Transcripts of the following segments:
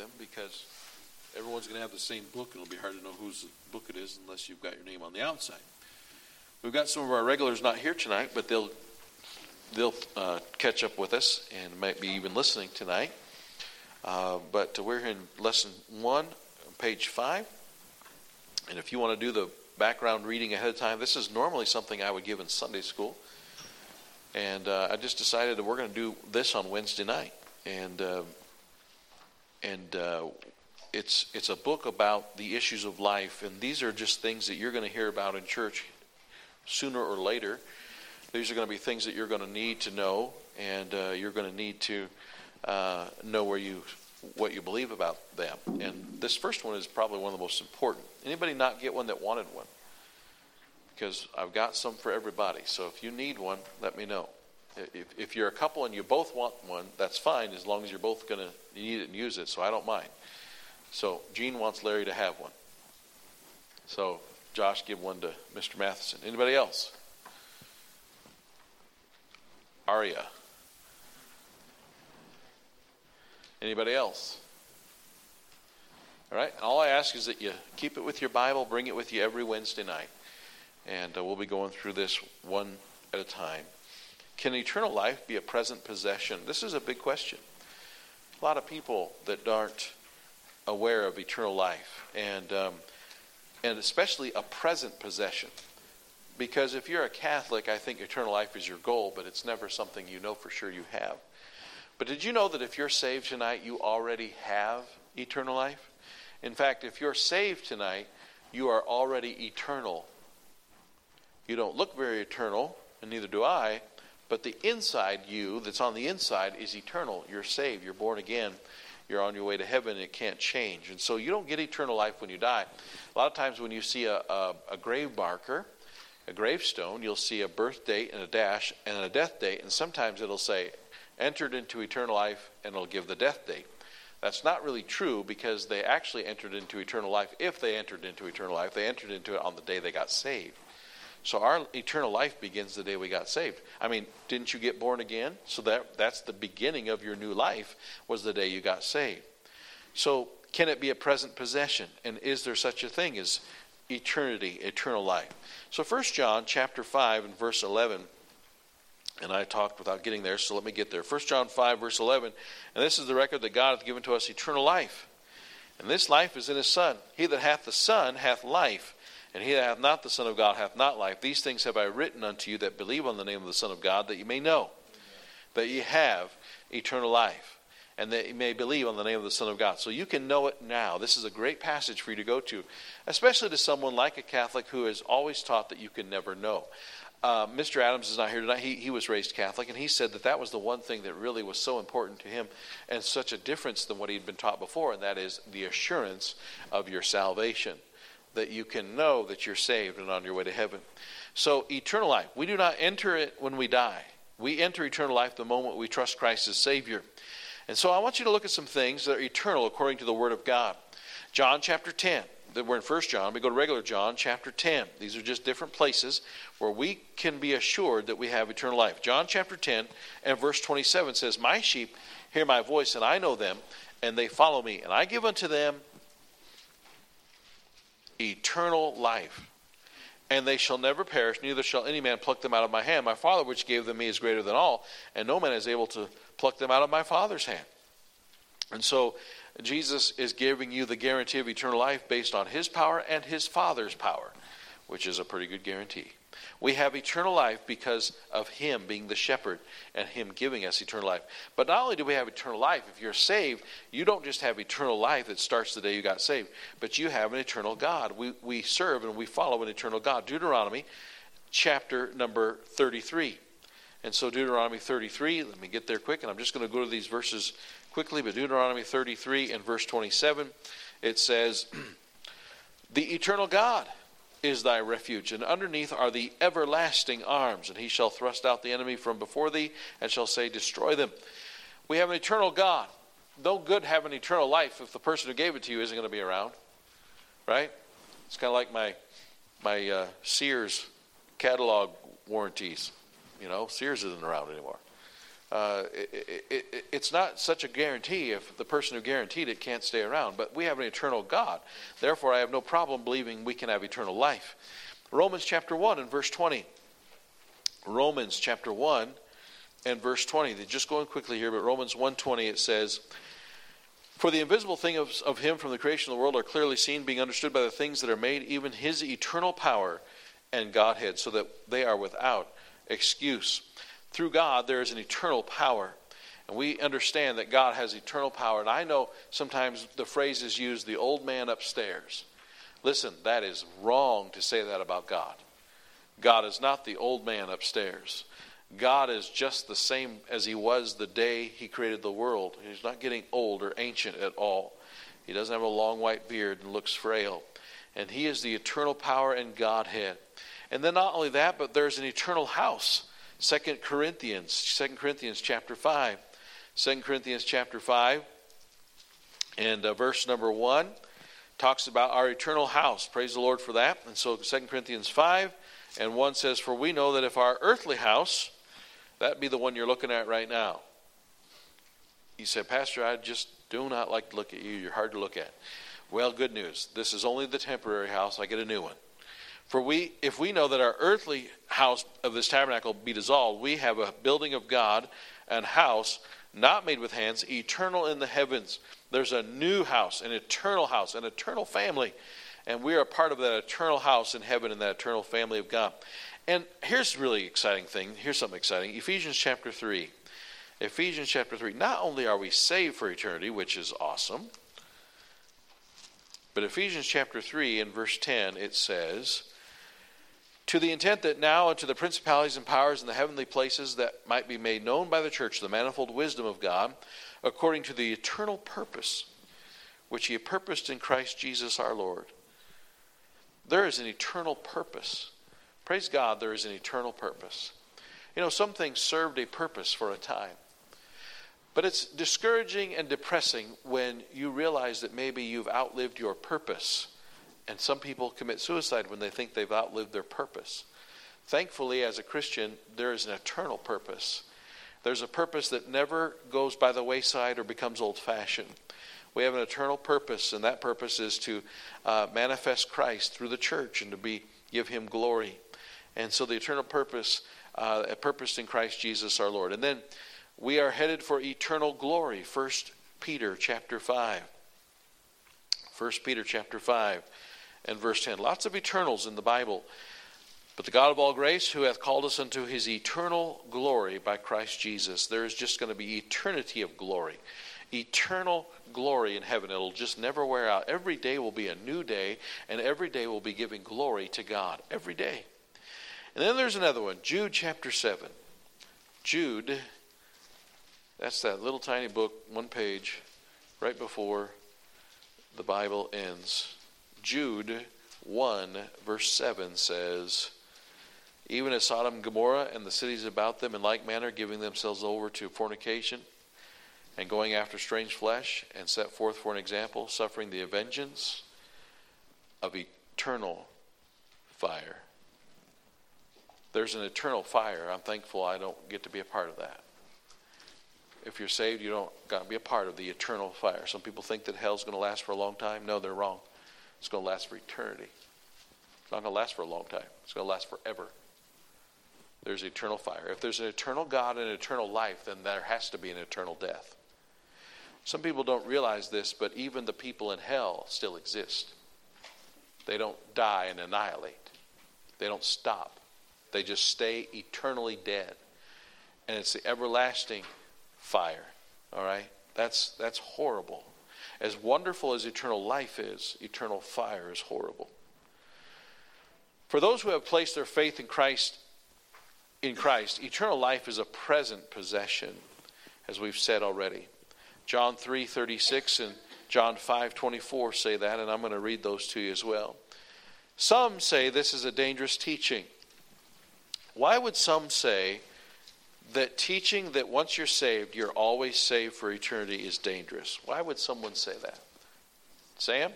them because everyone's going to have the same book, and it'll be hard to know whose book it is unless you've got your name on the outside. We've got some of our regulars not here tonight, but they'll they'll uh, catch up with us and might be even listening tonight. Uh, but we're in lesson one, page five. And if you want to do the background reading ahead of time, this is normally something I would give in Sunday school. And uh, I just decided that we're going to do this on Wednesday night. And uh, and uh, it's it's a book about the issues of life, and these are just things that you're going to hear about in church sooner or later. These are going to be things that you're going to need to know, and uh, you're going to need to uh, know where you what you believe about them. And this first one is probably one of the most important. Anybody not get one that wanted one? Because I've got some for everybody. So if you need one, let me know. If, if you're a couple and you both want one, that's fine as long as you're both going to need it and use it. So I don't mind. So Gene wants Larry to have one. So Josh, give one to Mr. Matheson. Anybody else? Aria. Anybody else? All right. All I ask is that you keep it with your Bible, bring it with you every Wednesday night, and uh, we'll be going through this one at a time. Can eternal life be a present possession? This is a big question. A lot of people that aren't aware of eternal life, and um, and especially a present possession. Because if you're a Catholic, I think eternal life is your goal, but it's never something you know for sure you have. But did you know that if you're saved tonight, you already have eternal life? In fact, if you're saved tonight, you are already eternal. You don't look very eternal, and neither do I, but the inside you that's on the inside is eternal. You're saved, you're born again, you're on your way to heaven, and it can't change. And so you don't get eternal life when you die. A lot of times when you see a, a, a grave marker, a gravestone, you'll see a birth date and a dash and a death date, and sometimes it'll say entered into eternal life, and it'll give the death date. That's not really true because they actually entered into eternal life. If they entered into eternal life, they entered into it on the day they got saved. So our eternal life begins the day we got saved. I mean, didn't you get born again? So that that's the beginning of your new life was the day you got saved. So can it be a present possession? And is there such a thing as eternity, eternal life? So 1 John chapter 5 and verse 11 and I talked without getting there, so let me get there. 1 John 5, verse 11. And this is the record that God hath given to us eternal life. And this life is in his Son. He that hath the Son hath life, and he that hath not the Son of God hath not life. These things have I written unto you that believe on the name of the Son of God, that ye may know that ye have eternal life, and that ye may believe on the name of the Son of God. So you can know it now. This is a great passage for you to go to, especially to someone like a Catholic who has always taught that you can never know. Uh, Mr. Adams is not here tonight. He, he was raised Catholic, and he said that that was the one thing that really was so important to him and such a difference than what he'd been taught before, and that is the assurance of your salvation, that you can know that you're saved and on your way to heaven. So, eternal life, we do not enter it when we die. We enter eternal life the moment we trust Christ as Savior. And so, I want you to look at some things that are eternal according to the Word of God. John chapter 10 that we're in First John, we go to regular John chapter 10. These are just different places where we can be assured that we have eternal life. John chapter 10 and verse 27 says, My sheep hear my voice, and I know them, and they follow me, and I give unto them eternal life. And they shall never perish, neither shall any man pluck them out of my hand. My Father, which gave them me, is greater than all, and no man is able to pluck them out of my Father's hand. And so Jesus is giving you the guarantee of eternal life based on his power and his Father's power, which is a pretty good guarantee. We have eternal life because of him being the shepherd and him giving us eternal life. But not only do we have eternal life, if you're saved, you don't just have eternal life that starts the day you got saved, but you have an eternal God. We, we serve and we follow an eternal God. Deuteronomy chapter number 33. And so, Deuteronomy 33, let me get there quick, and I'm just going to go to these verses quickly, but Deuteronomy 33 and verse 27, it says, The eternal God is thy refuge, and underneath are the everlasting arms, and he shall thrust out the enemy from before thee, and shall say, Destroy them. We have an eternal God. No good having eternal life if the person who gave it to you isn't going to be around, right? It's kind of like my my uh, Sears catalog warranties. You know, Sears isn't around anymore. Uh, it, it, it's not such a guarantee if the person who guaranteed it can't stay around. But we have an eternal God. Therefore, I have no problem believing we can have eternal life. Romans chapter 1 and verse 20. Romans chapter 1 and verse 20. they Just going quickly here, but Romans 1.20 it says, For the invisible thing of, of him from the creation of the world are clearly seen, being understood by the things that are made, even his eternal power and Godhead, so that they are without excuse. Through God, there is an eternal power. And we understand that God has eternal power. And I know sometimes the phrase is used, the old man upstairs. Listen, that is wrong to say that about God. God is not the old man upstairs. God is just the same as he was the day he created the world. He's not getting old or ancient at all. He doesn't have a long white beard and looks frail. And he is the eternal power and Godhead. And then not only that, but there's an eternal house. Second Corinthians, Second Corinthians chapter 5. Second Corinthians chapter 5 and uh, verse number 1 talks about our eternal house. Praise the Lord for that. And so Second Corinthians 5 and 1 says, For we know that if our earthly house, that be the one you're looking at right now. He said, Pastor, I just do not like to look at you. You're hard to look at. Well, good news. This is only the temporary house. I get a new one. For we, if we know that our earthly house of this tabernacle be dissolved, we have a building of God, and house not made with hands, eternal in the heavens. There's a new house, an eternal house, an eternal family, and we are a part of that eternal house in heaven in that eternal family of God. And here's a really exciting thing. Here's something exciting. Ephesians chapter 3. Ephesians chapter 3. Not only are we saved for eternity, which is awesome, but Ephesians chapter 3 in verse 10 it says, to the intent that now unto the principalities and powers in the heavenly places that might be made known by the church the manifold wisdom of God, according to the eternal purpose which he purposed in Christ Jesus our Lord. There is an eternal purpose. Praise God, there is an eternal purpose. You know, some things served a purpose for a time. But it's discouraging and depressing when you realize that maybe you've outlived your purpose and some people commit suicide when they think they've outlived their purpose. Thankfully, as a Christian, there is an eternal purpose. There's a purpose that never goes by the wayside or becomes old fashioned. We have an eternal purpose, and that purpose is to uh, manifest Christ through the church and to be give Him glory. And so, the eternal purpose, uh, a purpose in Christ Jesus our Lord. And then we are headed for eternal glory. First Peter chapter five. First Peter chapter five and verse 10. Lots of eternals in the Bible. But the God of all grace, who hath called us unto his eternal glory by Christ Jesus, there is just going to be eternity of glory. Eternal glory in heaven. It'll just never wear out. Every day will be a new day, and every day will be giving glory to God. Every day. And then there's another one Jude chapter 7. Jude, that's that little tiny book, one page, right before the Bible ends. Jude 1, verse 7 says, Even as Sodom and Gomorrah and the cities about them in like manner, giving themselves over to fornication and going after strange flesh, and set forth for an example, suffering the vengeance of eternal fire. There's an eternal fire. I'm thankful I don't get to be a part of that. If you're saved, you don't got to be a part of the eternal fire. Some people think that hell's going to last for a long time. No, they're wrong. It's going to last for eternity. It's not going to last for a long time, it's going to last forever. There's eternal fire. If there's an eternal God and an eternal life, then there has to be an eternal death. Some people don't realize this, but even the people in hell still exist. They don't die and annihilate, they don't stop. They just stay eternally dead. And it's the everlasting fire. All right? That's, that's horrible. As wonderful as eternal life is, eternal fire is horrible. For those who have placed their faith in Christ, in Christ, eternal life is a present possession, as we've said already. John 3:36 and John 5:24 say that, and I'm going to read those to you as well. Some say this is a dangerous teaching. Why would some say that teaching that once you're saved, you're always saved for eternity is dangerous. Why would someone say that? Sam?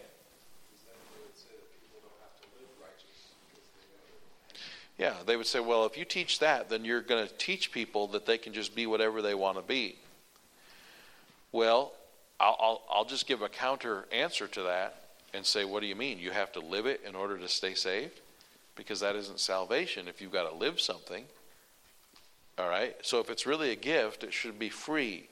Yeah, they would say, well, if you teach that, then you're going to teach people that they can just be whatever they want to be. Well, I'll, I'll, I'll just give a counter answer to that and say, what do you mean? You have to live it in order to stay saved? Because that isn't salvation if you've got to live something. All right? So if it's really a gift, it should be free.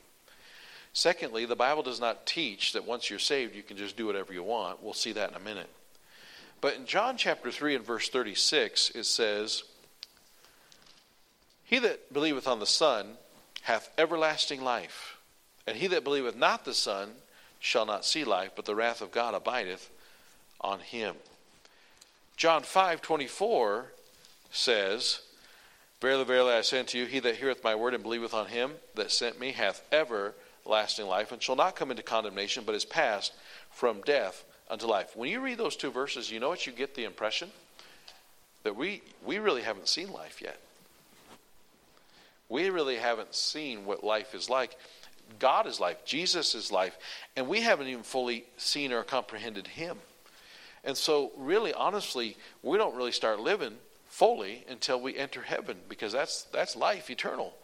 Secondly, the Bible does not teach that once you're saved, you can just do whatever you want. We'll see that in a minute. But in John chapter 3 and verse 36, it says, He that believeth on the Son hath everlasting life, and he that believeth not the Son shall not see life, but the wrath of God abideth on him. John 5 24 says, Verily, verily, I say unto you, he that heareth my word and believeth on him that sent me hath everlasting life, and shall not come into condemnation, but is passed from death unto life. When you read those two verses, you know what you get the impression? That we, we really haven't seen life yet. We really haven't seen what life is like. God is life, Jesus is life, and we haven't even fully seen or comprehended Him. And so, really, honestly, we don't really start living fully until we enter heaven because that's, that's life eternal.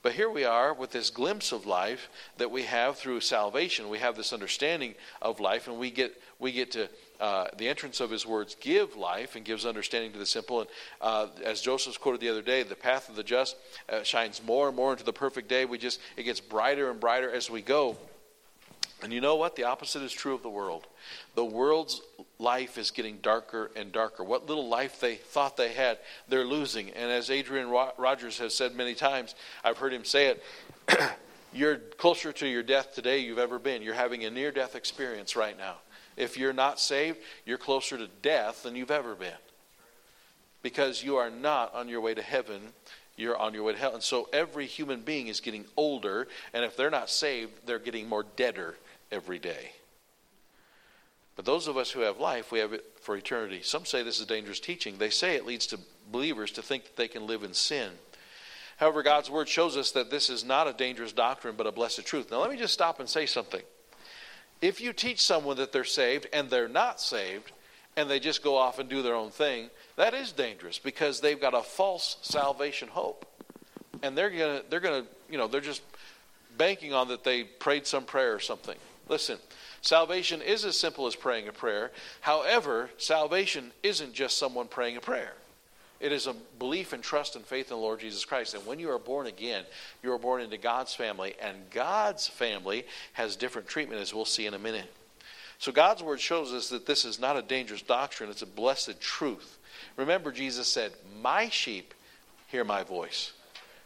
But here we are with this glimpse of life that we have through salvation. We have this understanding of life, and we get we get to uh, the entrance of His words give life and gives understanding to the simple. And uh, as Joseph's quoted the other day, the path of the just uh, shines more and more into the perfect day. We just it gets brighter and brighter as we go. And you know what? The opposite is true of the world. The world's life is getting darker and darker. What little life they thought they had, they're losing. And as Adrian Rogers has said many times, I've heard him say it, you're closer to your death today you've ever been. You're having a near death experience right now. If you're not saved, you're closer to death than you've ever been. Because you are not on your way to heaven, you're on your way to hell. And so every human being is getting older, and if they're not saved, they're getting more deader every day. But those of us who have life, we have it for eternity. Some say this is dangerous teaching. They say it leads to believers to think that they can live in sin. However, God's word shows us that this is not a dangerous doctrine, but a blessed truth. Now, let me just stop and say something. If you teach someone that they're saved and they're not saved, and they just go off and do their own thing, that is dangerous because they've got a false salvation hope. And they're going to, they're going to, you know, they're just banking on that they prayed some prayer or something. Listen, salvation is as simple as praying a prayer. However, salvation isn't just someone praying a prayer. It is a belief and trust and faith in the Lord Jesus Christ. And when you are born again, you are born into God's family, and God's family has different treatment, as we'll see in a minute. So God's word shows us that this is not a dangerous doctrine, it's a blessed truth. Remember, Jesus said, My sheep hear my voice.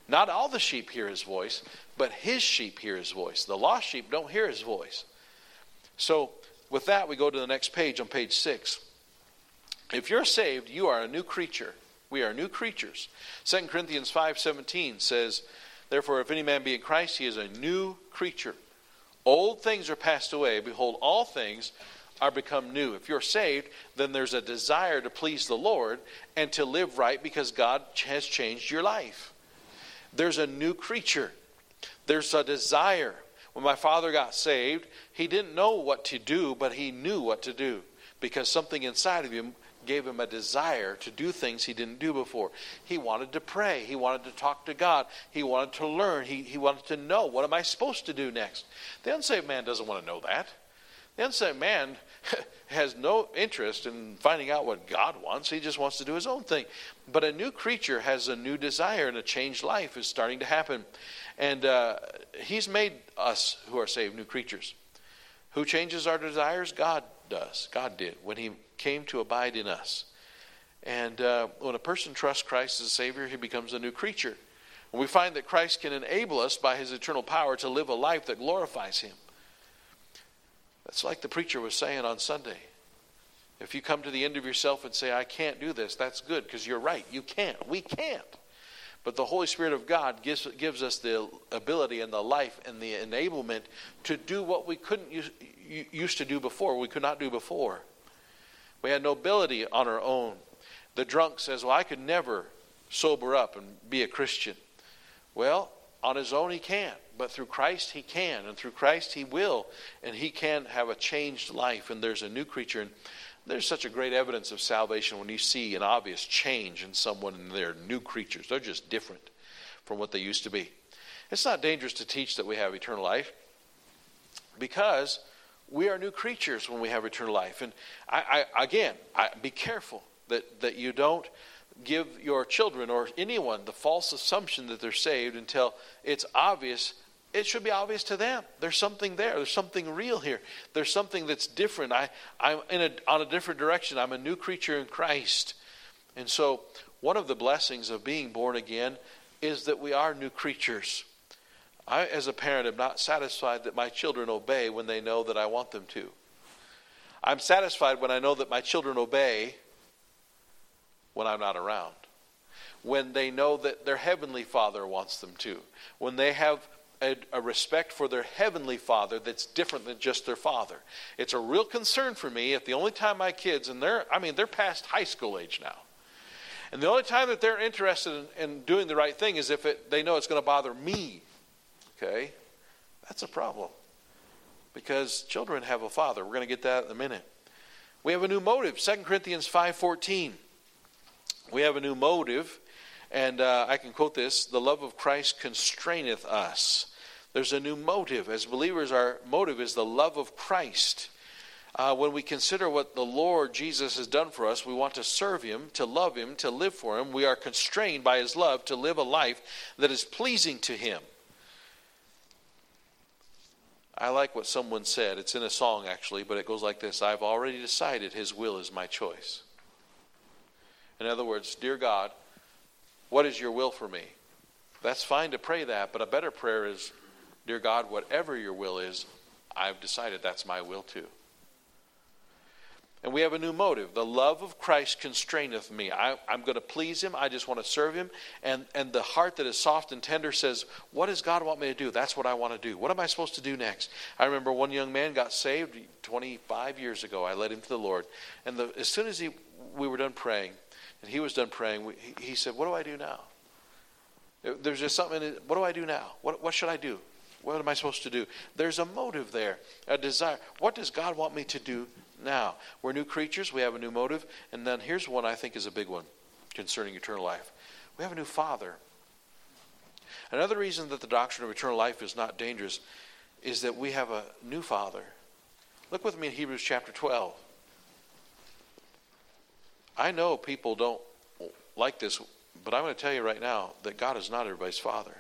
Not all the sheep hear his voice, but his sheep hear his voice. The lost sheep don't hear his voice. So, with that, we go to the next page on page six. If you're saved, you are a new creature. We are new creatures. 2 Corinthians 5:17 says, "Therefore if any man be in Christ, he is a new creature. Old things are passed away; behold, all things are become new." If you're saved, then there's a desire to please the Lord and to live right because God has changed your life. There's a new creature. There's a desire. When my father got saved, he didn't know what to do, but he knew what to do because something inside of him gave him a desire to do things he didn't do before. He wanted to pray. He wanted to talk to God. He wanted to learn. He, he wanted to know what am I supposed to do next? The unsaved man doesn't want to know that. The unsaved man has no interest in finding out what God wants. He just wants to do his own thing. But a new creature has a new desire, and a changed life is starting to happen. And uh, He's made us who are saved new creatures. Who changes our desires? God does. God did when He came to abide in us. And uh, when a person trusts Christ as a Savior, he becomes a new creature. And we find that Christ can enable us by His eternal power to live a life that glorifies Him. That's like the preacher was saying on Sunday. If you come to the end of yourself and say, I can't do this, that's good because you're right. You can't. We can't. But the Holy Spirit of God gives, gives us the ability and the life and the enablement to do what we couldn't use, used to do before, we could not do before. We had no ability on our own. The drunk says, Well, I could never sober up and be a Christian. Well, on his own he can't, but through Christ he can, and through Christ he will, and he can have a changed life, and there's a new creature. And there's such a great evidence of salvation when you see an obvious change in someone and they're new creatures. They're just different from what they used to be. It's not dangerous to teach that we have eternal life because we are new creatures when we have eternal life. And I, I again, I, be careful that, that you don't give your children or anyone the false assumption that they're saved until it's obvious. It should be obvious to them. There's something there. There's something real here. There's something that's different. I, I'm in a, on a different direction. I'm a new creature in Christ. And so, one of the blessings of being born again is that we are new creatures. I, as a parent, am not satisfied that my children obey when they know that I want them to. I'm satisfied when I know that my children obey when I'm not around. When they know that their heavenly Father wants them to. When they have a, a, respect for their heavenly Father that's different than just their father. It's a real concern for me if the only time my kids, and they're, I mean, they're past high school age now. And the only time that they're interested in, in doing the right thing is if it, they know it's going to bother me. Okay? That's a problem. Because children have a father. We're going to get that in a minute. We have a new motive. 2 Corinthians 5.14 we have a new motive, and uh, I can quote this the love of Christ constraineth us. There's a new motive. As believers, our motive is the love of Christ. Uh, when we consider what the Lord Jesus has done for us, we want to serve Him, to love Him, to live for Him. We are constrained by His love to live a life that is pleasing to Him. I like what someone said. It's in a song, actually, but it goes like this I've already decided His will is my choice. In other words, Dear God, what is your will for me? That's fine to pray that, but a better prayer is, Dear God, whatever your will is, I've decided that's my will too. And we have a new motive. The love of Christ constraineth me. I, am going to please him. I just want to serve him. And, and the heart that is soft and tender says, What does God want me to do? That's what I want to do. What am I supposed to do next? I remember one young man got saved 25 years ago. I led him to the Lord. And the, as soon as he, we were done praying, and he was done praying, he said, What do I do now? There's just something, what do I do now? What, what should I do? What am I supposed to do? There's a motive there, a desire. What does God want me to do now? We're new creatures, we have a new motive. And then here's one I think is a big one concerning eternal life we have a new Father. Another reason that the doctrine of eternal life is not dangerous is that we have a new Father. Look with me in Hebrews chapter 12. I know people don't like this, but I'm going to tell you right now that God is not everybody's father.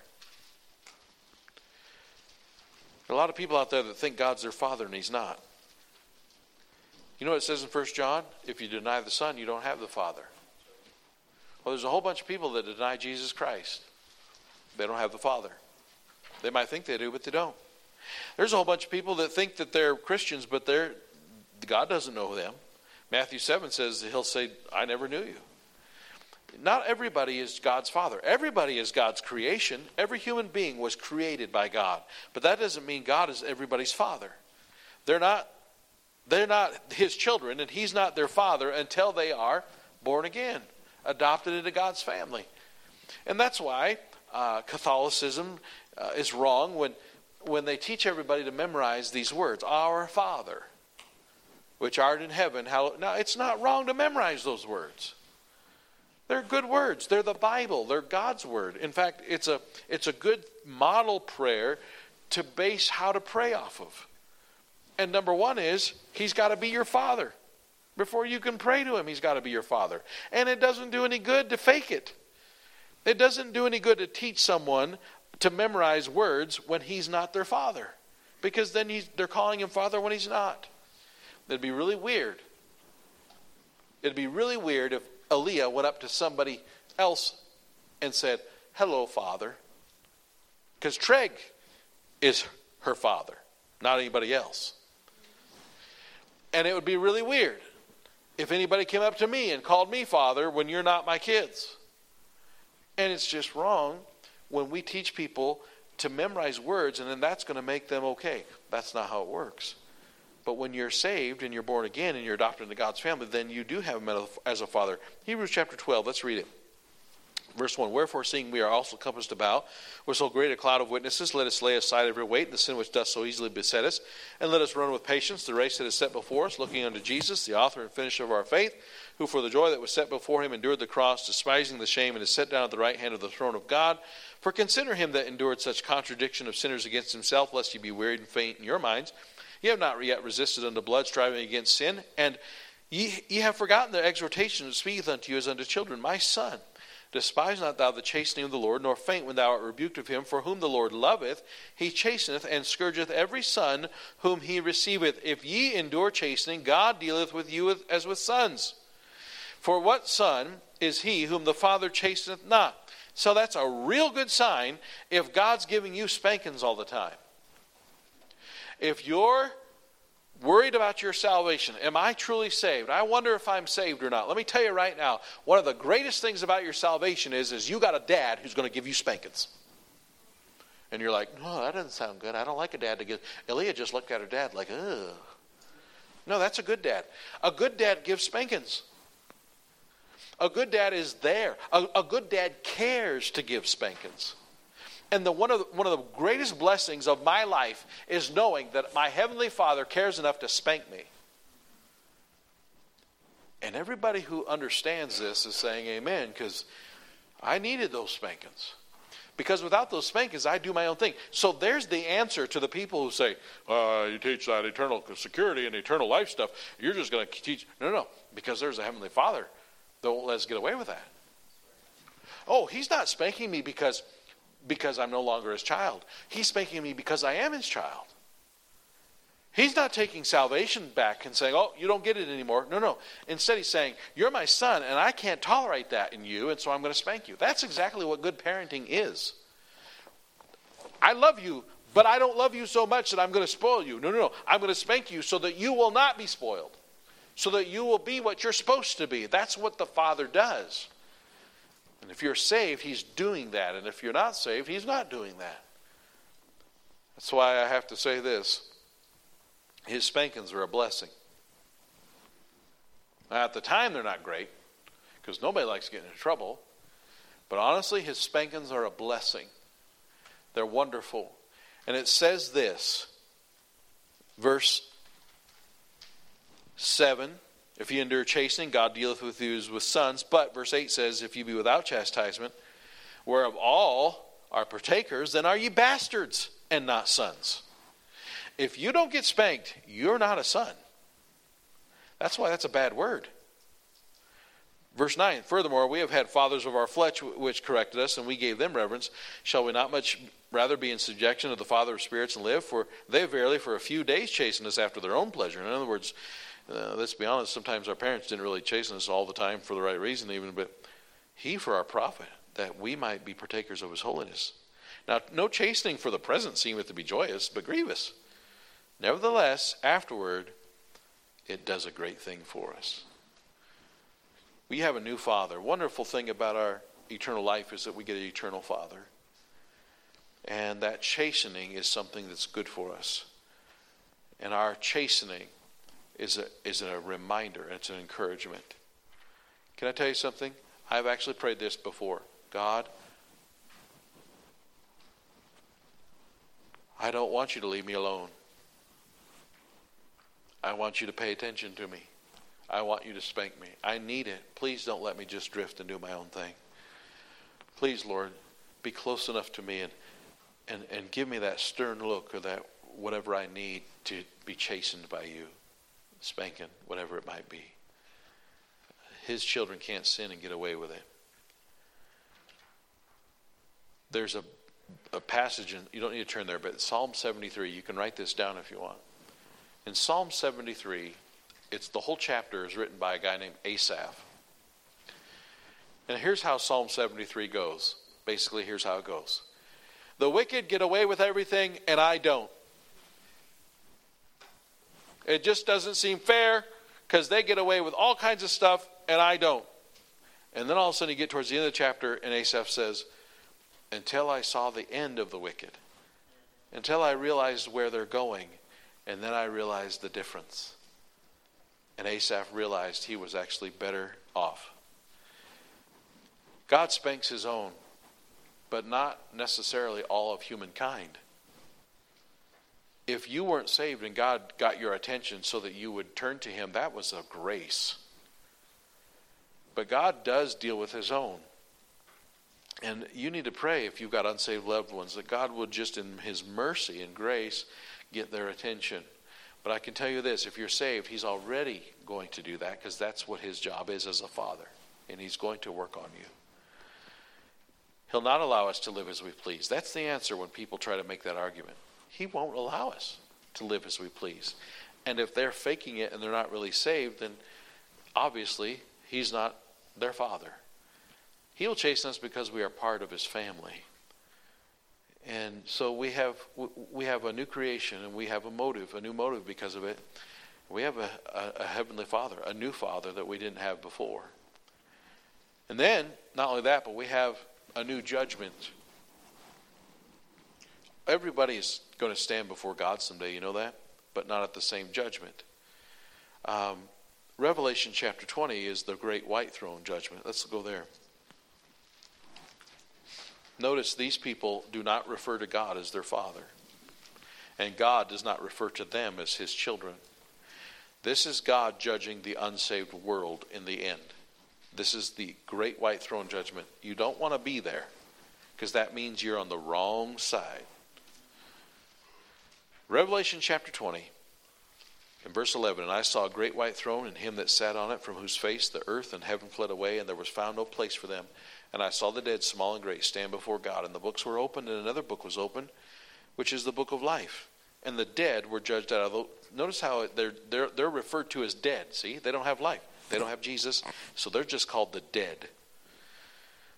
There are a lot of people out there that think God's their father and he's not. You know what it says in 1 John? If you deny the Son, you don't have the Father. Well, there's a whole bunch of people that deny Jesus Christ. They don't have the Father. They might think they do, but they don't. There's a whole bunch of people that think that they're Christians, but they're God doesn't know them. Matthew 7 says he'll say, I never knew you. Not everybody is God's father. Everybody is God's creation. Every human being was created by God. But that doesn't mean God is everybody's father. They're not they're not his children and he's not their father until they are born again, adopted into God's family. And that's why uh, Catholicism uh, is wrong when when they teach everybody to memorize these words, our father which art in heaven. How, now, it's not wrong to memorize those words. They're good words. They're the Bible. They're God's word. In fact, it's a, it's a good model prayer to base how to pray off of. And number one is, He's got to be your Father. Before you can pray to Him, He's got to be your Father. And it doesn't do any good to fake it. It doesn't do any good to teach someone to memorize words when He's not their Father. Because then they're calling Him Father when He's not. It'd be really weird. It'd be really weird if Aaliyah went up to somebody else and said, Hello, Father. Because Treg is her father, not anybody else. And it would be really weird if anybody came up to me and called me father when you're not my kids. And it's just wrong when we teach people to memorize words and then that's going to make them okay. That's not how it works. But when you're saved and you're born again and you're adopted into God's family, then you do have him as a father. Hebrews chapter 12, let's read it. Verse 1 Wherefore, seeing we are also compassed about with so great a cloud of witnesses, let us lay aside every weight and the sin which doth so easily beset us, and let us run with patience the race that is set before us, looking unto Jesus, the author and finisher of our faith, who for the joy that was set before him endured the cross, despising the shame, and is set down at the right hand of the throne of God. For consider him that endured such contradiction of sinners against himself, lest ye be wearied and faint in your minds. Ye have not yet resisted unto blood, striving against sin, and ye, ye have forgotten the exhortation that speaketh unto you as unto children. My son, Despise not thou the chastening of the Lord, nor faint when thou art rebuked of him. For whom the Lord loveth, he chasteneth and scourgeth every son whom he receiveth. If ye endure chastening, God dealeth with you as with sons. For what son is he whom the Father chasteneth not? So that's a real good sign if God's giving you spankings all the time. If you're worried about your salvation. Am I truly saved? I wonder if I'm saved or not. Let me tell you right now, one of the greatest things about your salvation is, is you got a dad who's going to give you spankings. And you're like, no, that doesn't sound good. I don't like a dad to give. Elia just looked at her dad like, ugh. No, that's a good dad. A good dad gives spankings. A good dad is there. A, a good dad cares to give spankings. And the, one, of the, one of the greatest blessings of my life is knowing that my Heavenly Father cares enough to spank me. And everybody who understands this is saying amen because I needed those spankings. Because without those spankings, I do my own thing. So there's the answer to the people who say, uh, you teach that eternal security and eternal life stuff. You're just going to teach. No, no, because there's a Heavenly Father that won't let us get away with that. Oh, He's not spanking me because because I'm no longer his child. He's spanking me because I am his child. He's not taking salvation back and saying, Oh, you don't get it anymore. No, no. Instead, he's saying, You're my son, and I can't tolerate that in you, and so I'm going to spank you. That's exactly what good parenting is. I love you, but I don't love you so much that I'm going to spoil you. No, no, no. I'm going to spank you so that you will not be spoiled, so that you will be what you're supposed to be. That's what the Father does. And if you're saved, He's doing that. And if you're not saved, He's not doing that. That's why I have to say this His spankings are a blessing. Now, at the time, they're not great because nobody likes getting into trouble. But honestly, His spankings are a blessing. They're wonderful. And it says this, verse 7 if ye endure chastening, God dealeth with you as with sons. But, verse 8 says, If ye be without chastisement, whereof all are partakers, then are ye bastards and not sons. If you don't get spanked, you're not a son. That's why that's a bad word. Verse 9 Furthermore, we have had fathers of our flesh which corrected us, and we gave them reverence. Shall we not much rather be in subjection to the Father of spirits and live? For they verily for a few days chastened us after their own pleasure. In other words, uh, let's be honest, sometimes our parents didn't really chasten us all the time for the right reason, even, but He for our profit, that we might be partakers of His holiness. Now, no chastening for the present seemeth to be joyous, but grievous. Nevertheless, afterward, it does a great thing for us. We have a new Father. Wonderful thing about our eternal life is that we get an eternal Father. And that chastening is something that's good for us. And our chastening is a, is a reminder, it's an encouragement. Can I tell you something? I've actually prayed this before. God, I don't want you to leave me alone. I want you to pay attention to me. I want you to spank me. I need it. Please don't let me just drift and do my own thing. Please, Lord, be close enough to me and, and, and give me that stern look or that whatever I need to be chastened by you spanking, whatever it might be. His children can't sin and get away with it. There's a, a passage, and you don't need to turn there, but Psalm 73, you can write this down if you want. In Psalm 73, it's the whole chapter is written by a guy named Asaph. And here's how Psalm 73 goes. Basically, here's how it goes The wicked get away with everything, and I don't. It just doesn't seem fair because they get away with all kinds of stuff and I don't. And then all of a sudden you get towards the end of the chapter and Asaph says, Until I saw the end of the wicked, until I realized where they're going, and then I realized the difference. And Asaph realized he was actually better off. God spanks his own, but not necessarily all of humankind. If you weren't saved and God got your attention so that you would turn to him, that was a grace. But God does deal with his own. And you need to pray if you've got unsaved loved ones that God would just, in his mercy and grace, get their attention. But I can tell you this if you're saved, he's already going to do that because that's what his job is as a father. And he's going to work on you. He'll not allow us to live as we please. That's the answer when people try to make that argument. He won't allow us to live as we please. And if they're faking it and they're not really saved, then obviously he's not their father. He'll chasten us because we are part of his family. And so we have we have a new creation and we have a motive, a new motive because of it. We have a, a, a heavenly father, a new father that we didn't have before. And then, not only that, but we have a new judgment. Everybody's going to stand before God someday, you know that? But not at the same judgment. Um, Revelation chapter 20 is the great white throne judgment. Let's go there. Notice these people do not refer to God as their father, and God does not refer to them as his children. This is God judging the unsaved world in the end. This is the great white throne judgment. You don't want to be there because that means you're on the wrong side. Revelation chapter 20, in verse 11 And I saw a great white throne, and him that sat on it, from whose face the earth and heaven fled away, and there was found no place for them. And I saw the dead, small and great, stand before God. And the books were opened, and another book was opened, which is the book of life. And the dead were judged out of the. Notice how they're, they're, they're referred to as dead. See, they don't have life, they don't have Jesus, so they're just called the dead.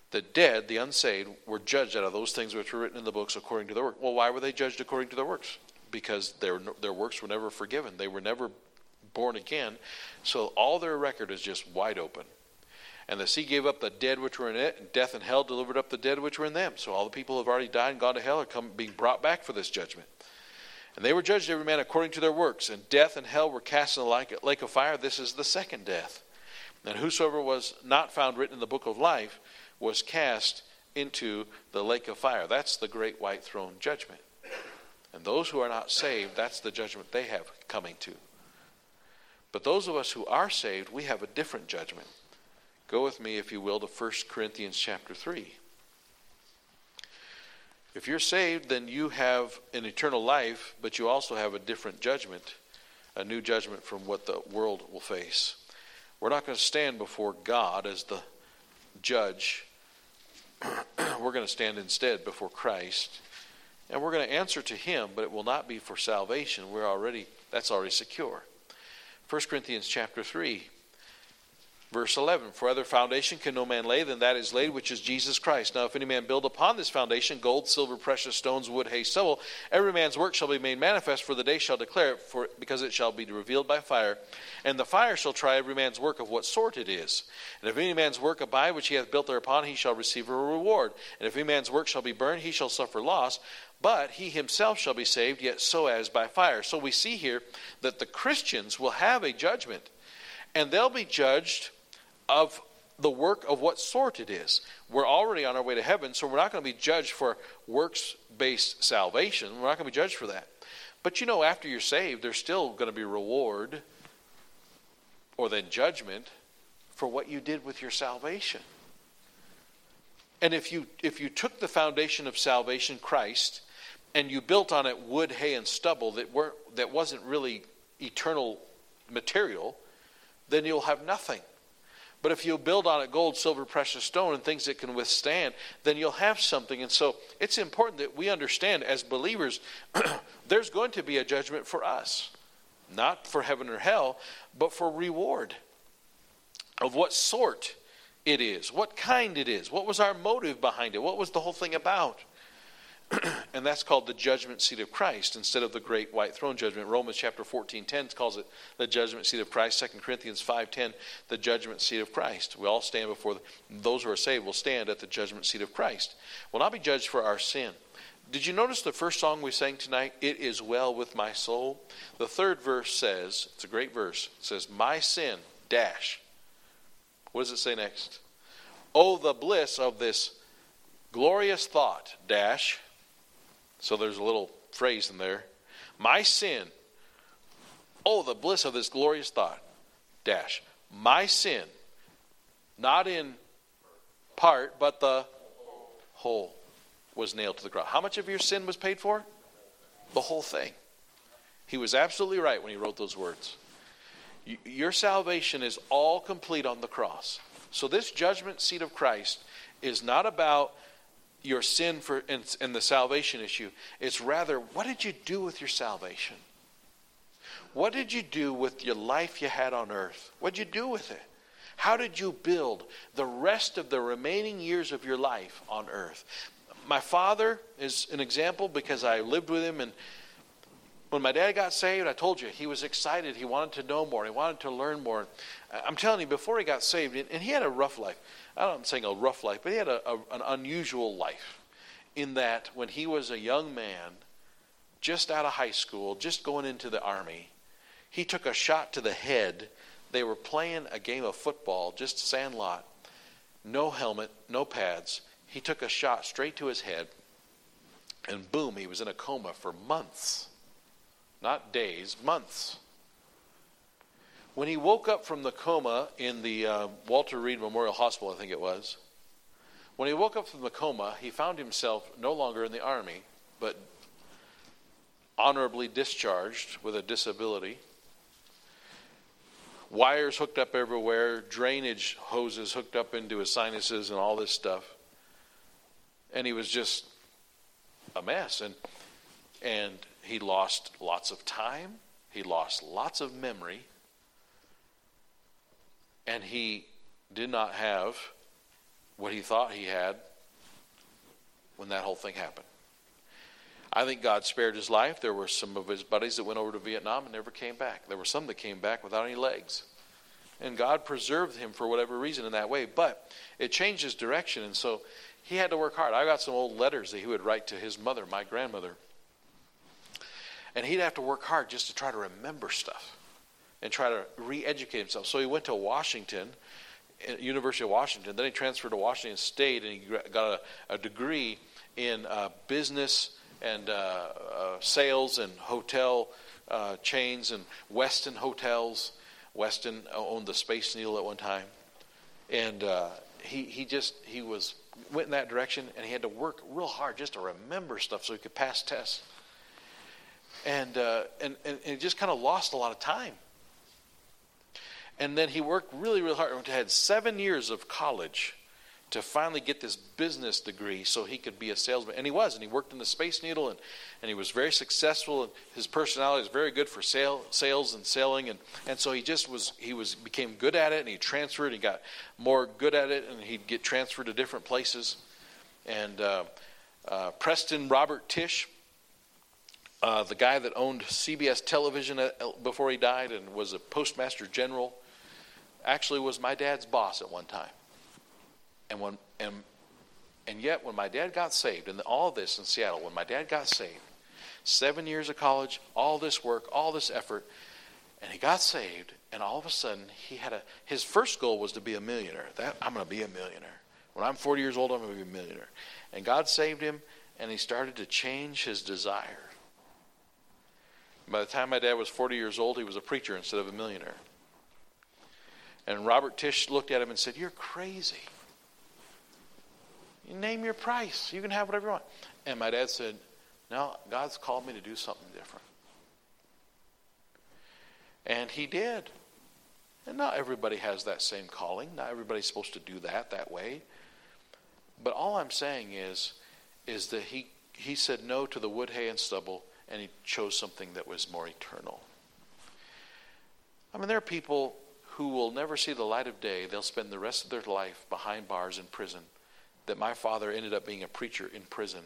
The dead, the unsaved, were judged out of those things which were written in the books according to their work. Well, why were they judged according to their works? Because their, their works were never forgiven. They were never born again. So all their record is just wide open. And the sea gave up the dead which were in it, and death and hell delivered up the dead which were in them. So all the people who have already died and gone to hell are come, being brought back for this judgment. And they were judged every man according to their works. And death and hell were cast in the lake of fire. This is the second death. And whosoever was not found written in the book of life was cast into the lake of fire. That's the great white throne judgment. And those who are not saved, that's the judgment they have coming to. But those of us who are saved, we have a different judgment. Go with me, if you will, to 1 Corinthians chapter 3. If you're saved, then you have an eternal life, but you also have a different judgment, a new judgment from what the world will face. We're not going to stand before God as the judge. we're going to stand instead before Christ. And we're going to answer to him, but it will not be for salvation. We're already that's already secure. 1 Corinthians chapter 3 Verse 11 For other foundation can no man lay than that is laid, which is Jesus Christ. Now, if any man build upon this foundation gold, silver, precious stones, wood, hay, stubble, every man's work shall be made manifest, for the day shall declare it, for, because it shall be revealed by fire. And the fire shall try every man's work of what sort it is. And if any man's work abide which he hath built thereupon, he shall receive a reward. And if any man's work shall be burned, he shall suffer loss. But he himself shall be saved, yet so as by fire. So we see here that the Christians will have a judgment, and they'll be judged of the work of what sort it is. We're already on our way to heaven, so we're not going to be judged for works based salvation. We're not going to be judged for that. But you know, after you're saved, there's still going to be reward or then judgment for what you did with your salvation. And if you if you took the foundation of salvation, Christ, and you built on it wood, hay, and stubble that weren't that wasn't really eternal material, then you'll have nothing. But if you build on it gold, silver, precious stone, and things that can withstand, then you'll have something. And so it's important that we understand as believers, there's going to be a judgment for us. Not for heaven or hell, but for reward. Of what sort it is, what kind it is, what was our motive behind it, what was the whole thing about. and that's called the judgment seat of Christ instead of the great white throne judgment. Romans chapter 14, 10 calls it the judgment seat of Christ. 2 Corinthians 5, 10, the judgment seat of Christ. We all stand before the, those who are saved will stand at the judgment seat of Christ. Will not be judged for our sin. Did you notice the first song we sang tonight? It is well with my soul. The third verse says, it's a great verse. It says, My sin, dash. What does it say next? Oh, the bliss of this glorious thought, dash. So there's a little phrase in there. My sin. Oh, the bliss of this glorious thought, dash. My sin, not in part, but the whole was nailed to the cross. How much of your sin was paid for? The whole thing. He was absolutely right when he wrote those words. Your salvation is all complete on the cross. So, this judgment seat of Christ is not about your sin for and, and the salvation issue. It's rather, what did you do with your salvation? What did you do with your life you had on earth? What did you do with it? How did you build the rest of the remaining years of your life on earth? My father is an example because I lived with him and when my dad got saved, I told you, he was excited. He wanted to know more. He wanted to learn more. I'm telling you, before he got saved, and he had a rough life. I don't, I'm saying a rough life, but he had a, a, an unusual life in that when he was a young man, just out of high school, just going into the army, he took a shot to the head. They were playing a game of football, just sandlot, no helmet, no pads. He took a shot straight to his head, and boom, he was in a coma for months not days, months. When he woke up from the coma in the uh, Walter Reed Memorial Hospital, I think it was, when he woke up from the coma, he found himself no longer in the army, but honorably discharged with a disability. Wires hooked up everywhere, drainage hoses hooked up into his sinuses, and all this stuff. And he was just a mess. And, and he lost lots of time, he lost lots of memory, and he did not have what he thought he had when that whole thing happened. I think God spared his life. There were some of his buddies that went over to Vietnam and never came back. There were some that came back without any legs. And God preserved him for whatever reason in that way. But it changed his direction. And so he had to work hard. I got some old letters that he would write to his mother, my grandmother. And he'd have to work hard just to try to remember stuff and try to re educate himself. So he went to Washington, University of Washington. Then he transferred to Washington State and he got a, a degree in uh, business and uh, uh, sales and hotel uh, chains and Westin hotels. Westin owned the Space Needle at one time. And uh, he, he just, he was, went in that direction and he had to work real hard just to remember stuff so he could pass tests and, uh, and, and, and he just kind of lost a lot of time. And then he worked really, really hard. He had seven years of college to finally get this business degree so he could be a salesman. And he was, and he worked in the Space Needle, and, and he was very successful. And his personality was very good for sale, sales and selling. And, and so he just was, he was became good at it, and he transferred. He got more good at it, and he'd get transferred to different places. And uh, uh, Preston Robert Tisch uh, the guy that owned CBS television uh, before he died and was a postmaster general actually was my dad's boss at one time. And when and and yet when my dad got saved, and all this in Seattle, when my dad got saved, seven years of college, all this work, all this effort, and he got saved, and all of a sudden he had a his first goal was to be a millionaire. That I'm going to be a millionaire. When I'm 40 years old, I'm going to be a millionaire. And God saved him, and he started to change his desire by the time my dad was 40 years old, he was a preacher instead of a millionaire. And Robert Tisch looked at him and said, You're crazy. You name your price. You can have whatever you want. And my dad said, No, God's called me to do something different. And he did. And not everybody has that same calling. Not everybody's supposed to do that that way. But all I'm saying is, is that he, he said no to the wood, hay, and stubble and he chose something that was more eternal. I mean, there are people who will never see the light of day. They'll spend the rest of their life behind bars in prison. That my father ended up being a preacher in prison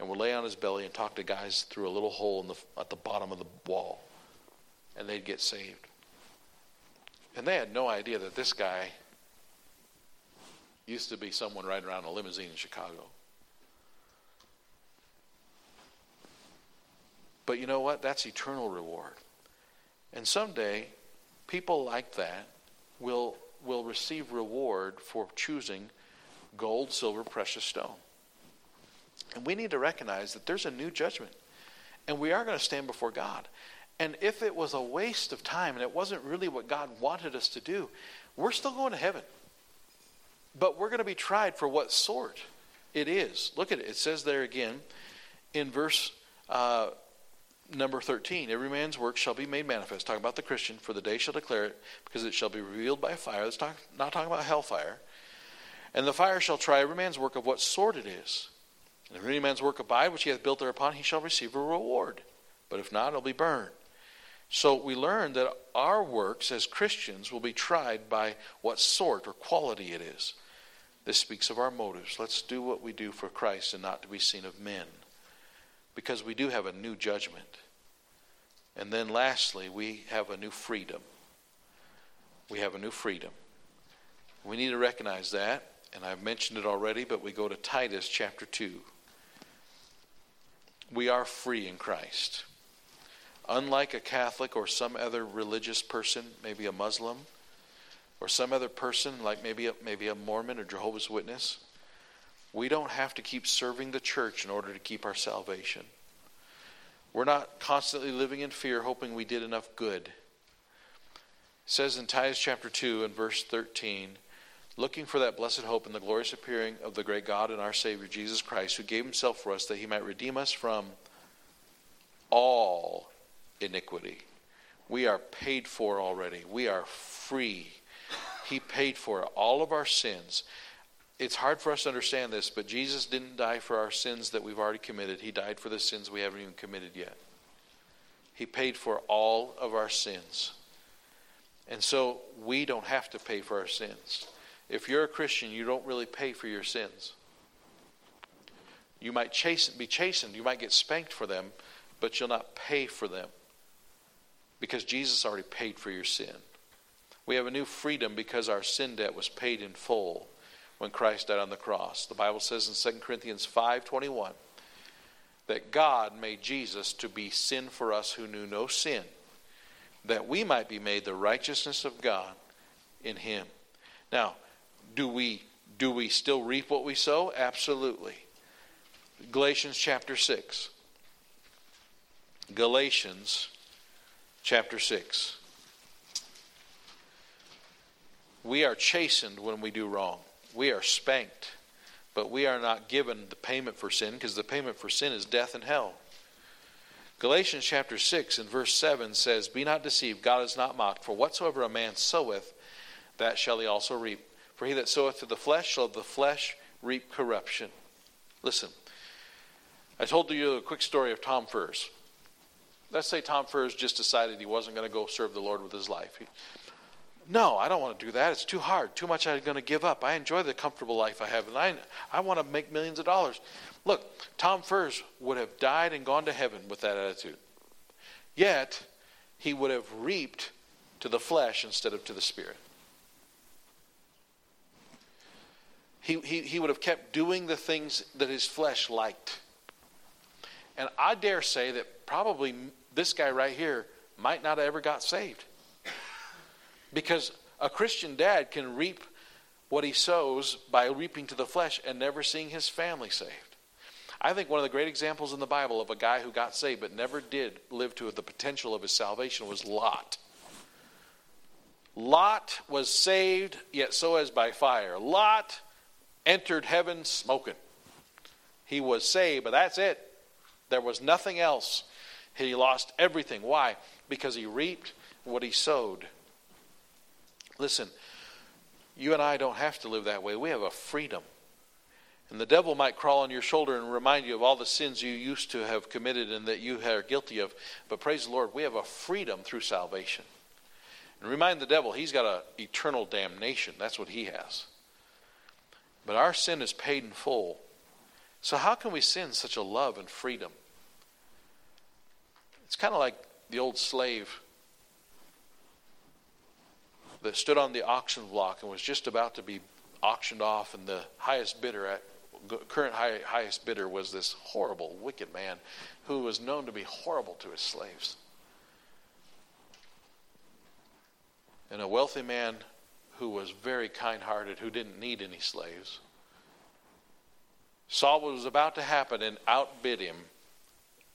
and would lay on his belly and talk to guys through a little hole the, at the bottom of the wall, and they'd get saved. And they had no idea that this guy used to be someone riding around a limousine in Chicago. But you know what? That's eternal reward. And someday, people like that will, will receive reward for choosing gold, silver, precious stone. And we need to recognize that there's a new judgment. And we are going to stand before God. And if it was a waste of time and it wasn't really what God wanted us to do, we're still going to heaven. But we're going to be tried for what sort it is. Look at it. It says there again in verse uh, number 13 Every man's work shall be made manifest. Talking about the Christian, for the day shall declare it, because it shall be revealed by fire. That's not, not talking about hellfire. And the fire shall try every man's work of what sort it is. And if any man's work abide, which he hath built thereupon, he shall receive a reward. But if not, it'll be burned. So we learn that our works as Christians will be tried by what sort or quality it is. This speaks of our motives. Let's do what we do for Christ and not to be seen of men. Because we do have a new judgment. And then lastly, we have a new freedom. We have a new freedom. We need to recognize that, and I've mentioned it already, but we go to Titus chapter 2. We are free in Christ. Unlike a Catholic or some other religious person, maybe a Muslim, or some other person like maybe a, maybe a Mormon or Jehovah's Witness, we don't have to keep serving the church in order to keep our salvation. We're not constantly living in fear, hoping we did enough good. It says in Titus chapter 2 and verse 13, looking for that blessed hope and the glorious appearing of the great God and our Savior Jesus Christ, who gave himself for us that he might redeem us from all iniquity. We are paid for already. We are free. He paid for all of our sins. It's hard for us to understand this, but Jesus didn't die for our sins that we've already committed. He died for the sins we haven't even committed yet. He paid for all of our sins. And so we don't have to pay for our sins. If you're a Christian, you don't really pay for your sins. You might chasten, be chastened, you might get spanked for them, but you'll not pay for them because Jesus already paid for your sin. We have a new freedom because our sin debt was paid in full when Christ died on the cross. The Bible says in 2 Corinthians 5:21 that God made Jesus to be sin for us who knew no sin, that we might be made the righteousness of God in him. Now, do we do we still reap what we sow? Absolutely. Galatians chapter 6. Galatians chapter 6. We are chastened when we do wrong. We are spanked, but we are not given the payment for sin because the payment for sin is death and hell. Galatians chapter 6 and verse 7 says, Be not deceived, God is not mocked, for whatsoever a man soweth, that shall he also reap. For he that soweth to the flesh shall of the flesh reap corruption. Listen, I told you a quick story of Tom Furs let's say Tom Furs just decided he wasn't going to go serve the Lord with his life. He, no, I don't want to do that. It's too hard. Too much I'm going to give up. I enjoy the comfortable life I have, and I, I want to make millions of dollars. Look, Tom Furs would have died and gone to heaven with that attitude. Yet, he would have reaped to the flesh instead of to the spirit. He, he, he would have kept doing the things that his flesh liked. And I dare say that probably this guy right here might not have ever got saved. Because a Christian dad can reap what he sows by reaping to the flesh and never seeing his family saved. I think one of the great examples in the Bible of a guy who got saved but never did live to the potential of his salvation was Lot. Lot was saved, yet so as by fire. Lot entered heaven smoking. He was saved, but that's it. There was nothing else. He lost everything. Why? Because he reaped what he sowed. Listen, you and I don't have to live that way. We have a freedom. And the devil might crawl on your shoulder and remind you of all the sins you used to have committed and that you are guilty of. But praise the Lord, we have a freedom through salvation. And remind the devil he's got an eternal damnation. That's what he has. But our sin is paid in full. So, how can we sin such a love and freedom? It's kind of like the old slave that stood on the auction block and was just about to be auctioned off, and the highest bidder at current high, highest bidder was this horrible, wicked man who was known to be horrible to his slaves. And a wealthy man who was very kind hearted, who didn't need any slaves, saw what was about to happen and outbid him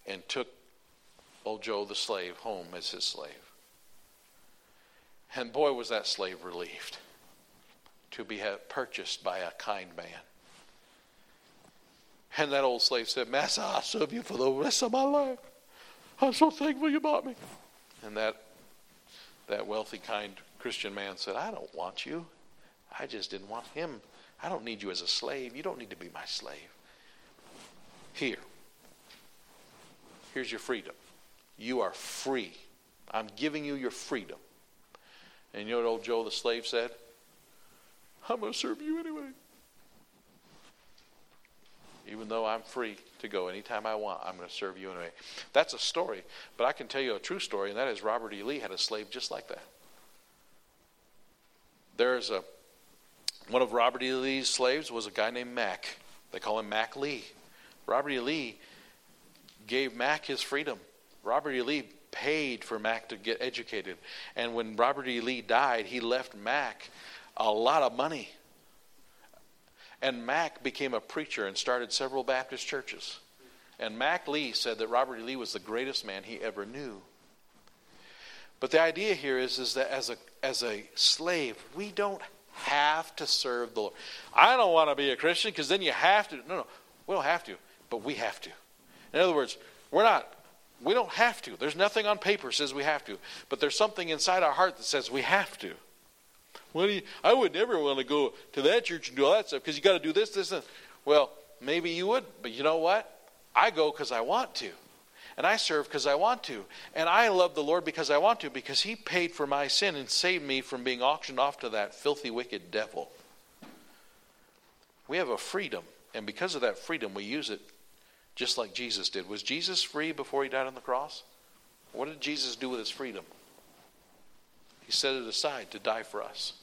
and took old Joe the slave home as his slave. And boy, was that slave relieved to be purchased by a kind man. And that old slave said, Master, I'll serve you for the rest of my life. I'm so thankful you bought me. And that, that wealthy, kind Christian man said, I don't want you. I just didn't want him. I don't need you as a slave. You don't need to be my slave. Here. Here's your freedom. You are free. I'm giving you your freedom. And you know what old Joe the slave said? I'm going to serve you anyway. Even though I'm free to go anytime I want, I'm going to serve you anyway. That's a story, but I can tell you a true story, and that is Robert E. Lee had a slave just like that. There's a one of Robert E. Lee's slaves was a guy named Mac. They call him Mac Lee. Robert E. Lee gave Mac his freedom. Robert E. Lee paid for Mac to get educated. And when Robert E. Lee died, he left Mac a lot of money. And Mac became a preacher and started several Baptist churches. And Mac Lee said that Robert E. Lee was the greatest man he ever knew. But the idea here is, is that as a, as a slave, we don't have to serve the Lord. I don't want to be a Christian because then you have to. No, no, we don't have to, but we have to. In other words, we're not we don't have to. There's nothing on paper says we have to, but there's something inside our heart that says we have to. Well, you, I would never want to go to that church and do all that stuff because you got to do this, this, and well, maybe you would, but you know what? I go because I want to, and I serve because I want to, and I love the Lord because I want to because He paid for my sin and saved me from being auctioned off to that filthy, wicked devil. We have a freedom, and because of that freedom, we use it just like Jesus did. Was Jesus free before he died on the cross? What did Jesus do with his freedom? He set it aside to die for us.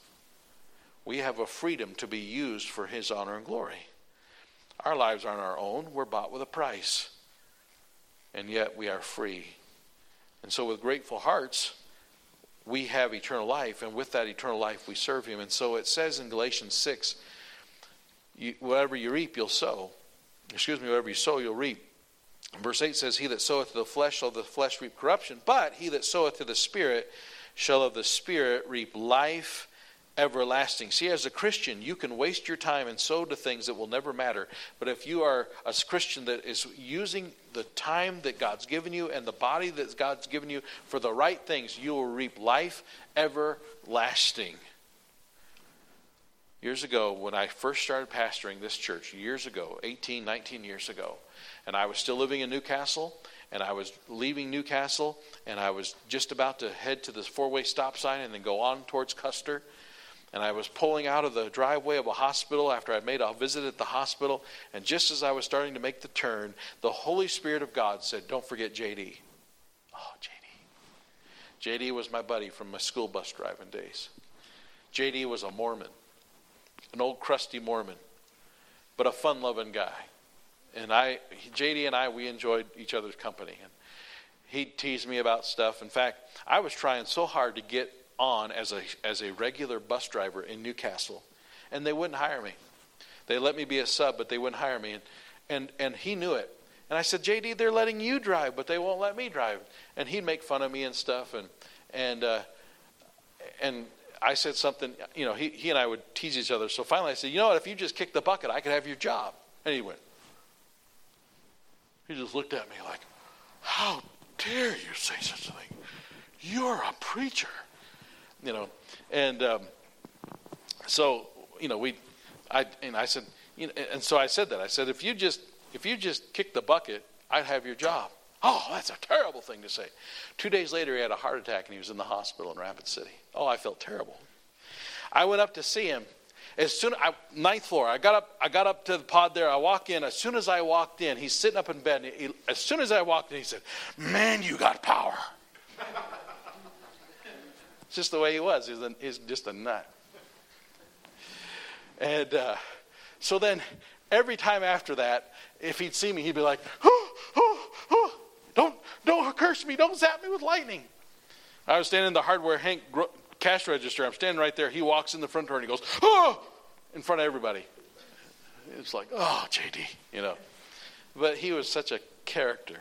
We have a freedom to be used for his honor and glory. Our lives aren't our own, we're bought with a price. And yet we are free. And so, with grateful hearts, we have eternal life, and with that eternal life, we serve him. And so it says in Galatians 6 you, whatever you reap, you'll sow excuse me, whatever you sow, you'll reap. Verse 8 says, He that soweth to the flesh shall of the flesh reap corruption, but he that soweth to the Spirit shall of the Spirit reap life everlasting. See, as a Christian, you can waste your time and sow to things that will never matter. But if you are a Christian that is using the time that God's given you and the body that God's given you for the right things, you will reap life everlasting. Years ago, when I first started pastoring this church, years ago, 18, 19 years ago, and I was still living in Newcastle, and I was leaving Newcastle, and I was just about to head to this four way stop sign and then go on towards Custer. And I was pulling out of the driveway of a hospital after I'd made a visit at the hospital. And just as I was starting to make the turn, the Holy Spirit of God said, Don't forget JD. Oh, JD. JD was my buddy from my school bus driving days. JD was a Mormon an old crusty Mormon, but a fun loving guy. And I, JD and I, we enjoyed each other's company. And he'd tease me about stuff. In fact, I was trying so hard to get on as a, as a regular bus driver in Newcastle, and they wouldn't hire me. They let me be a sub, but they wouldn't hire me. And, and, and he knew it. And I said, JD, they're letting you drive, but they won't let me drive. And he'd make fun of me and stuff. And, and, uh, and I said something, you know, he, he and I would tease each other. So finally I said, you know what, if you just kick the bucket, I could have your job. And he went, he just looked at me like, how dare you say such a thing? You're a preacher. You know, and um, so, you know, we, I, and I said, you know, and so I said that. I said, if you just, if you just kick the bucket, I'd have your job. Oh, that's a terrible thing to say. Two days later, he had a heart attack and he was in the hospital in Rapid City. Oh, I felt terrible. I went up to see him. As soon I, ninth floor, I got up. I got up to the pod there. I walk in. As soon as I walked in, he's sitting up in bed. He, as soon as I walked in, he said, "Man, you got power." it's just the way he was. He's, a, he's just a nut. And uh, so then, every time after that, if he'd see me, he'd be like, oh, oh, oh. Don't, don't curse me. Don't zap me with lightning. I was standing in the hardware Hank cash register. I'm standing right there. He walks in the front door and he goes, oh, in front of everybody. It's like, oh, JD, you know. But he was such a character.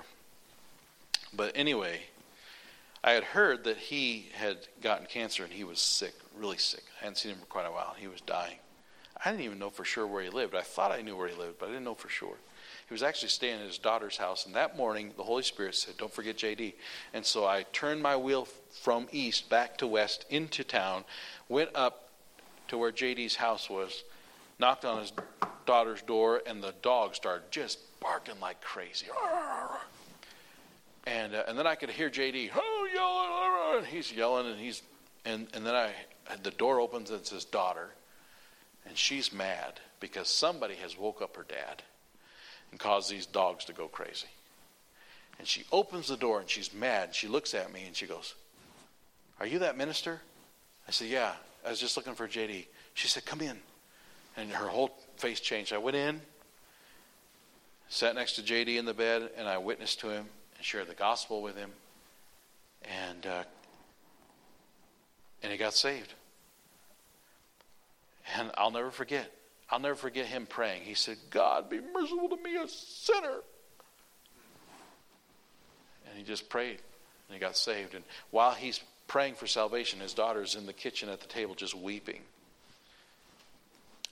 But anyway, I had heard that he had gotten cancer and he was sick, really sick. I hadn't seen him for quite a while. He was dying. I didn't even know for sure where he lived. I thought I knew where he lived, but I didn't know for sure. He was actually staying at his daughter's house, and that morning the Holy Spirit said, Don't forget JD. And so I turned my wheel from east back to west into town, went up to where JD's house was, knocked on his daughter's door, and the dog started just barking like crazy. And, uh, and then I could hear JD, oh, yelling, and he's yelling, and he's, and, and then I, the door opens, and it's his daughter, and she's mad because somebody has woke up her dad and cause these dogs to go crazy. And she opens the door and she's mad. She looks at me and she goes, Are you that minister? I said, Yeah. I was just looking for JD. She said, Come in. And her whole face changed. I went in, sat next to JD in the bed, and I witnessed to him and shared the gospel with him. And, uh, and he got saved. And I'll never forget. I'll never forget him praying. He said, God, be merciful to me, a sinner. And he just prayed, and he got saved. And while he's praying for salvation, his daughter's in the kitchen at the table just weeping.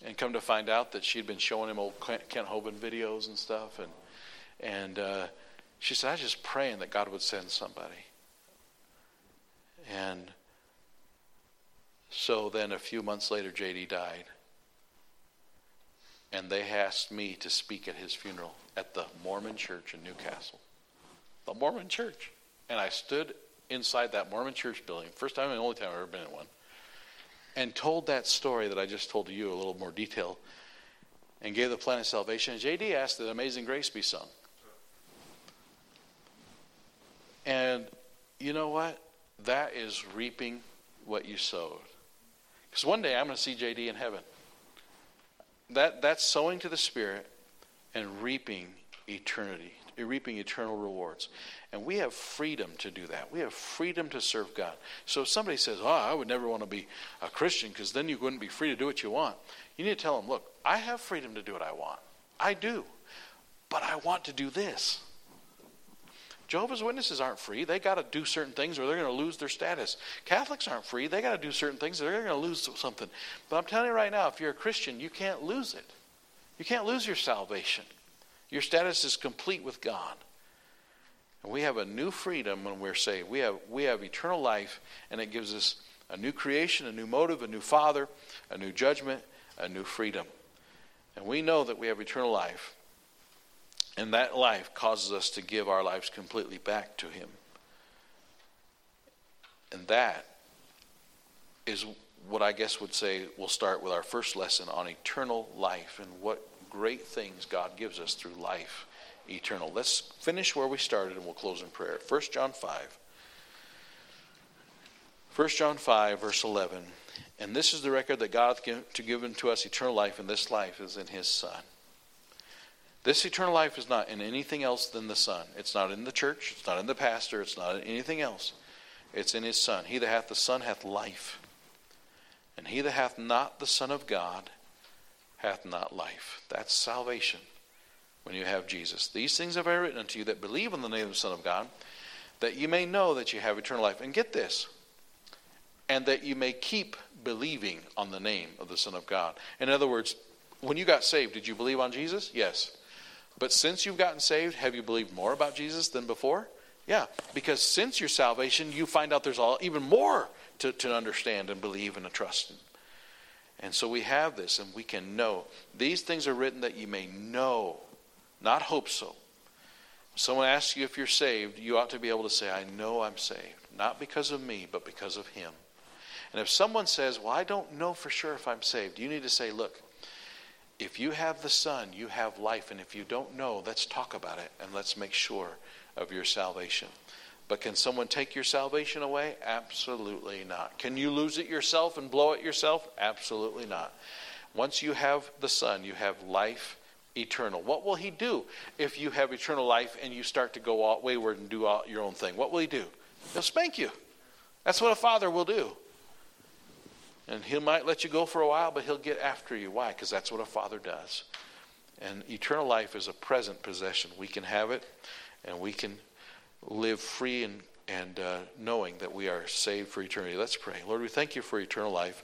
And come to find out that she'd been showing him old Kent Hovind videos and stuff. And, and uh, she said, I was just praying that God would send somebody. And so then a few months later, JD died and they asked me to speak at his funeral at the Mormon church in Newcastle. The Mormon church. And I stood inside that Mormon church building, first time and only time I've ever been in one, and told that story that I just told to you a little more detail and gave the plan of salvation. And JD asked that Amazing Grace be sung. And you know what? That is reaping what you sowed. Because one day I'm going to see JD in heaven that, that's sowing to the Spirit and reaping eternity, reaping eternal rewards. And we have freedom to do that. We have freedom to serve God. So if somebody says, Oh, I would never want to be a Christian because then you wouldn't be free to do what you want, you need to tell them, Look, I have freedom to do what I want. I do. But I want to do this. Jehovah's Witnesses aren't free. They got to do certain things or they're going to lose their status. Catholics aren't free. They got to do certain things or they're going to lose something. But I'm telling you right now, if you're a Christian, you can't lose it. You can't lose your salvation. Your status is complete with God. And we have a new freedom when we're saved. We have, we have eternal life, and it gives us a new creation, a new motive, a new father, a new judgment, a new freedom. And we know that we have eternal life and that life causes us to give our lives completely back to Him. And that is what I guess would say we'll start with our first lesson on eternal life and what great things God gives us through life eternal. Let's finish where we started and we'll close in prayer. 1 John 5. 1 John 5, verse 11. And this is the record that God hath given to us eternal life, and this life is in His Son. This eternal life is not in anything else than the Son. It's not in the church. It's not in the pastor. It's not in anything else. It's in his Son. He that hath the Son hath life. And he that hath not the Son of God hath not life. That's salvation when you have Jesus. These things have I written unto you that believe in the name of the Son of God, that you may know that you have eternal life. And get this, and that you may keep believing on the name of the Son of God. In other words, when you got saved, did you believe on Jesus? Yes. But since you've gotten saved, have you believed more about Jesus than before? Yeah, because since your salvation, you find out there's all, even more to, to understand and believe and trust. In. And so we have this, and we can know. These things are written that you may know, not hope so. If someone asks you if you're saved, you ought to be able to say, I know I'm saved. Not because of me, but because of Him. And if someone says, Well, I don't know for sure if I'm saved, you need to say, Look, if you have the Son, you have life. And if you don't know, let's talk about it and let's make sure of your salvation. But can someone take your salvation away? Absolutely not. Can you lose it yourself and blow it yourself? Absolutely not. Once you have the Son, you have life eternal. What will He do if you have eternal life and you start to go wayward and do your own thing? What will He do? He'll spank you. That's what a father will do. And he might let you go for a while, but he'll get after you. Why? Because that's what a father does. And eternal life is a present possession. We can have it, and we can live free and, and uh, knowing that we are saved for eternity. Let's pray. Lord, we thank you for eternal life.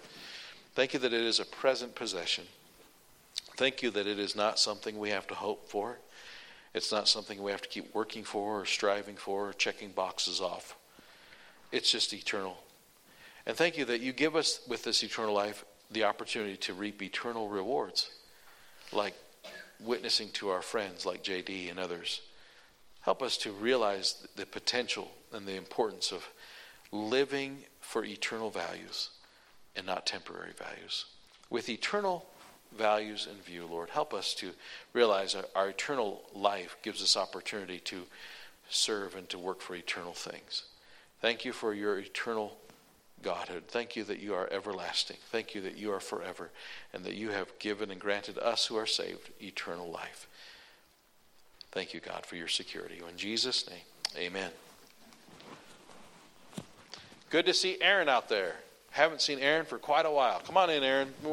Thank you that it is a present possession. Thank you that it is not something we have to hope for. It's not something we have to keep working for or striving for or checking boxes off. It's just eternal. And thank you that you give us, with this eternal life, the opportunity to reap eternal rewards, like witnessing to our friends like JD and others. Help us to realize the potential and the importance of living for eternal values and not temporary values. With eternal values in view, Lord, help us to realize our, our eternal life gives us opportunity to serve and to work for eternal things. Thank you for your eternal Godhood. Thank you that you are everlasting. Thank you that you are forever and that you have given and granted us who are saved eternal life. Thank you, God, for your security. In Jesus' name, amen. Good to see Aaron out there. Haven't seen Aaron for quite a while. Come on in, Aaron. We want